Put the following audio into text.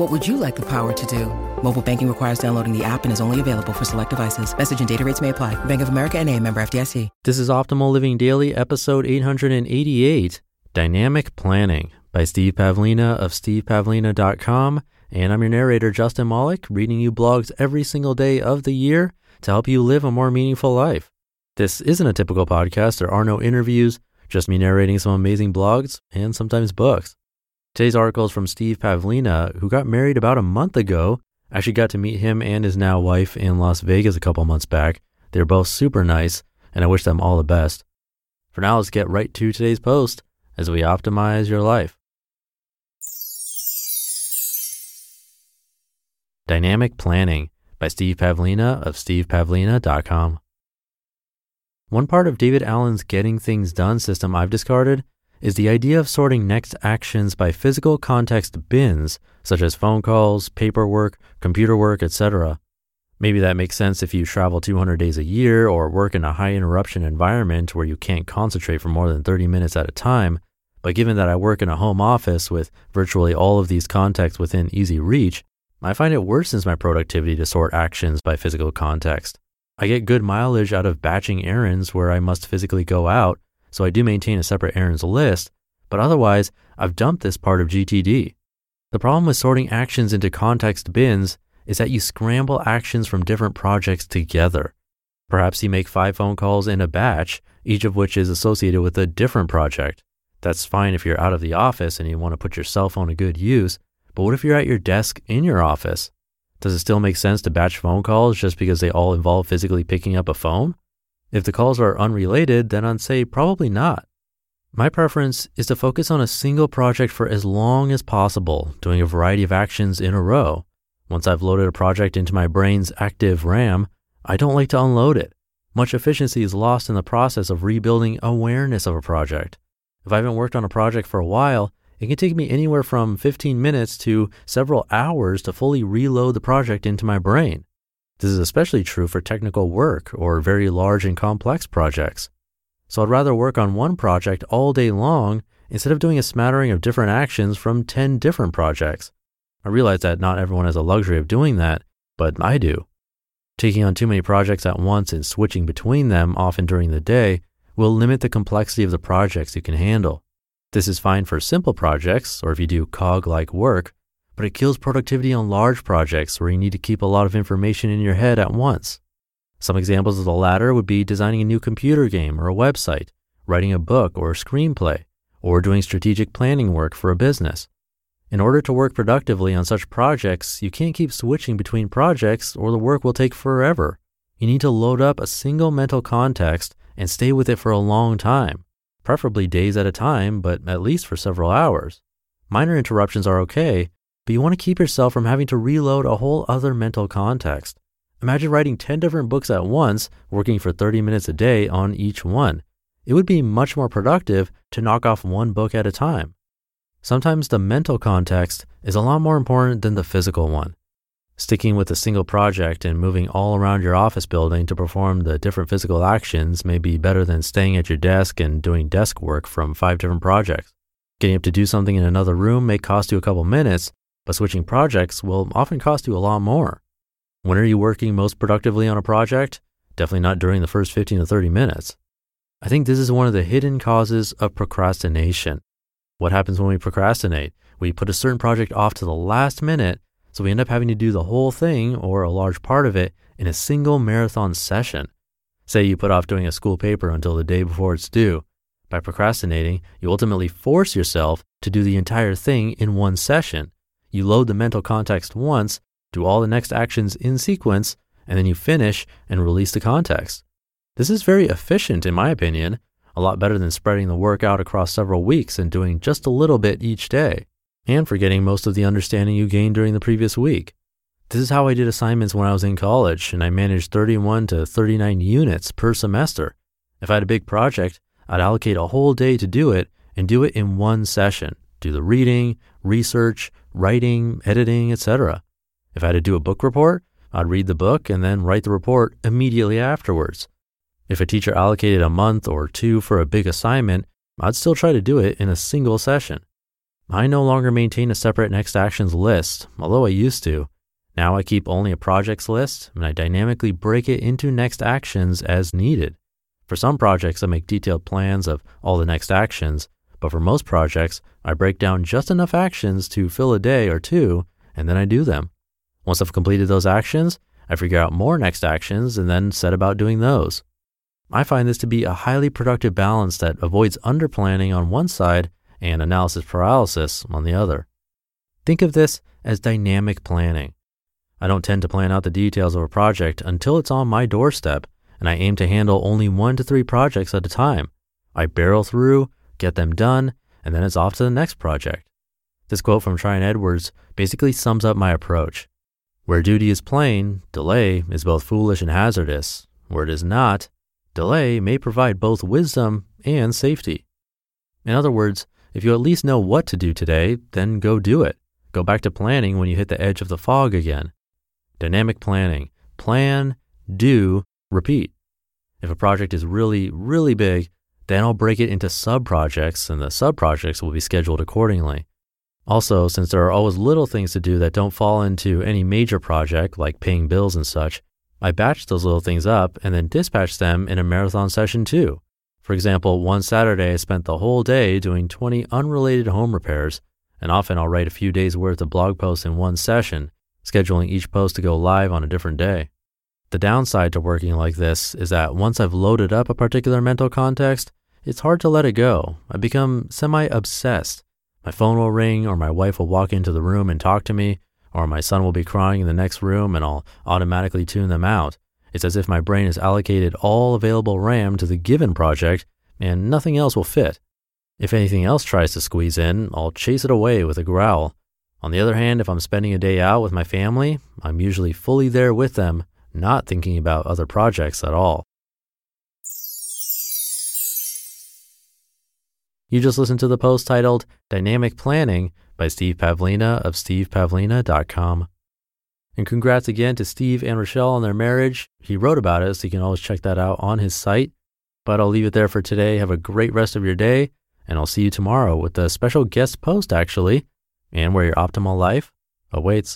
What would you like the power to do? Mobile banking requires downloading the app and is only available for select devices. Message and data rates may apply. Bank of America and a member FDIC. This is Optimal Living Daily, episode 888, Dynamic Planning by Steve Pavlina of stevepavlina.com. And I'm your narrator, Justin Malik, reading you blogs every single day of the year to help you live a more meaningful life. This isn't a typical podcast. There are no interviews, just me narrating some amazing blogs and sometimes books. Today's article is from Steve Pavlina, who got married about a month ago Actually got to meet him and his now wife in Las Vegas a couple months back. They're both super nice, and I wish them all the best. For now, let's get right to today's post as we optimize your life. Dynamic Planning by Steve Pavlina of stevepavlina.com. One part of David Allen's Getting Things Done system I've discarded is the idea of sorting next actions by physical context bins, such as phone calls, paperwork, computer work, etc. Maybe that makes sense if you travel 200 days a year or work in a high interruption environment where you can't concentrate for more than 30 minutes at a time. But given that I work in a home office with virtually all of these contexts within easy reach, I find it worsens my productivity to sort actions by physical context. I get good mileage out of batching errands where I must physically go out so I do maintain a separate errands list, but otherwise, I've dumped this part of GTD. The problem with sorting actions into context bins is that you scramble actions from different projects together. Perhaps you make five phone calls in a batch, each of which is associated with a different project. That's fine if you're out of the office and you want to put your cell phone to good use, but what if you're at your desk in your office? Does it still make sense to batch phone calls just because they all involve physically picking up a phone? If the calls are unrelated, then I'd say probably not. My preference is to focus on a single project for as long as possible, doing a variety of actions in a row. Once I've loaded a project into my brain's active RAM, I don't like to unload it. Much efficiency is lost in the process of rebuilding awareness of a project. If I haven't worked on a project for a while, it can take me anywhere from 15 minutes to several hours to fully reload the project into my brain. This is especially true for technical work or very large and complex projects. So I'd rather work on one project all day long instead of doing a smattering of different actions from 10 different projects. I realize that not everyone has the luxury of doing that, but I do. Taking on too many projects at once and switching between them often during the day will limit the complexity of the projects you can handle. This is fine for simple projects or if you do cog like work, but it kills productivity on large projects where you need to keep a lot of information in your head at once. Some examples of the latter would be designing a new computer game or a website, writing a book or a screenplay, or doing strategic planning work for a business. In order to work productively on such projects, you can't keep switching between projects or the work will take forever. You need to load up a single mental context and stay with it for a long time, preferably days at a time, but at least for several hours. Minor interruptions are okay, but you want to keep yourself from having to reload a whole other mental context. Imagine writing 10 different books at once, working for 30 minutes a day on each one. It would be much more productive to knock off one book at a time. Sometimes the mental context is a lot more important than the physical one. Sticking with a single project and moving all around your office building to perform the different physical actions may be better than staying at your desk and doing desk work from five different projects. Getting up to do something in another room may cost you a couple minutes, but switching projects will often cost you a lot more. When are you working most productively on a project? Definitely not during the first 15 to 30 minutes. I think this is one of the hidden causes of procrastination. What happens when we procrastinate? We put a certain project off to the last minute, so we end up having to do the whole thing or a large part of it in a single marathon session. Say you put off doing a school paper until the day before it's due. By procrastinating, you ultimately force yourself to do the entire thing in one session. You load the mental context once, do all the next actions in sequence, and then you finish and release the context. This is very efficient, in my opinion, a lot better than spreading the work out across several weeks and doing just a little bit each day, and forgetting most of the understanding you gained during the previous week. This is how I did assignments when I was in college, and I managed 31 to 39 units per semester. If I had a big project, I'd allocate a whole day to do it and do it in one session. Do the reading, research, writing, editing, etc. If I had to do a book report, I'd read the book and then write the report immediately afterwards. If a teacher allocated a month or two for a big assignment, I'd still try to do it in a single session. I no longer maintain a separate next actions list, although I used to. Now I keep only a projects list and I dynamically break it into next actions as needed. For some projects, I make detailed plans of all the next actions, but for most projects, I break down just enough actions to fill a day or two, and then I do them. Once I've completed those actions, I figure out more next actions and then set about doing those. I find this to be a highly productive balance that avoids underplanning on one side and analysis paralysis on the other. Think of this as dynamic planning. I don't tend to plan out the details of a project until it's on my doorstep, and I aim to handle only one to three projects at a time. I barrel through, get them done, and then it's off to the next project. This quote from Tryon Edwards basically sums up my approach. Where duty is plain, delay is both foolish and hazardous. Where it is not, delay may provide both wisdom and safety. In other words, if you at least know what to do today, then go do it. Go back to planning when you hit the edge of the fog again. Dynamic planning. Plan, do, repeat. If a project is really, really big, then I'll break it into sub projects and the sub projects will be scheduled accordingly. Also, since there are always little things to do that don't fall into any major project like paying bills and such, I batch those little things up and then dispatch them in a marathon session too. For example, one Saturday I spent the whole day doing 20 unrelated home repairs, and often I'll write a few days worth of blog posts in one session, scheduling each post to go live on a different day. The downside to working like this is that once I've loaded up a particular mental context, it's hard to let it go. I become semi obsessed. My phone will ring, or my wife will walk into the room and talk to me, or my son will be crying in the next room and I'll automatically tune them out. It's as if my brain has allocated all available RAM to the given project and nothing else will fit. If anything else tries to squeeze in, I'll chase it away with a growl. On the other hand, if I'm spending a day out with my family, I'm usually fully there with them, not thinking about other projects at all. You just listened to the post titled Dynamic Planning by Steve Pavlina of stevepavlina.com. And congrats again to Steve and Rochelle on their marriage. He wrote about it, so you can always check that out on his site. But I'll leave it there for today. Have a great rest of your day, and I'll see you tomorrow with a special guest post, actually, and where your optimal life awaits.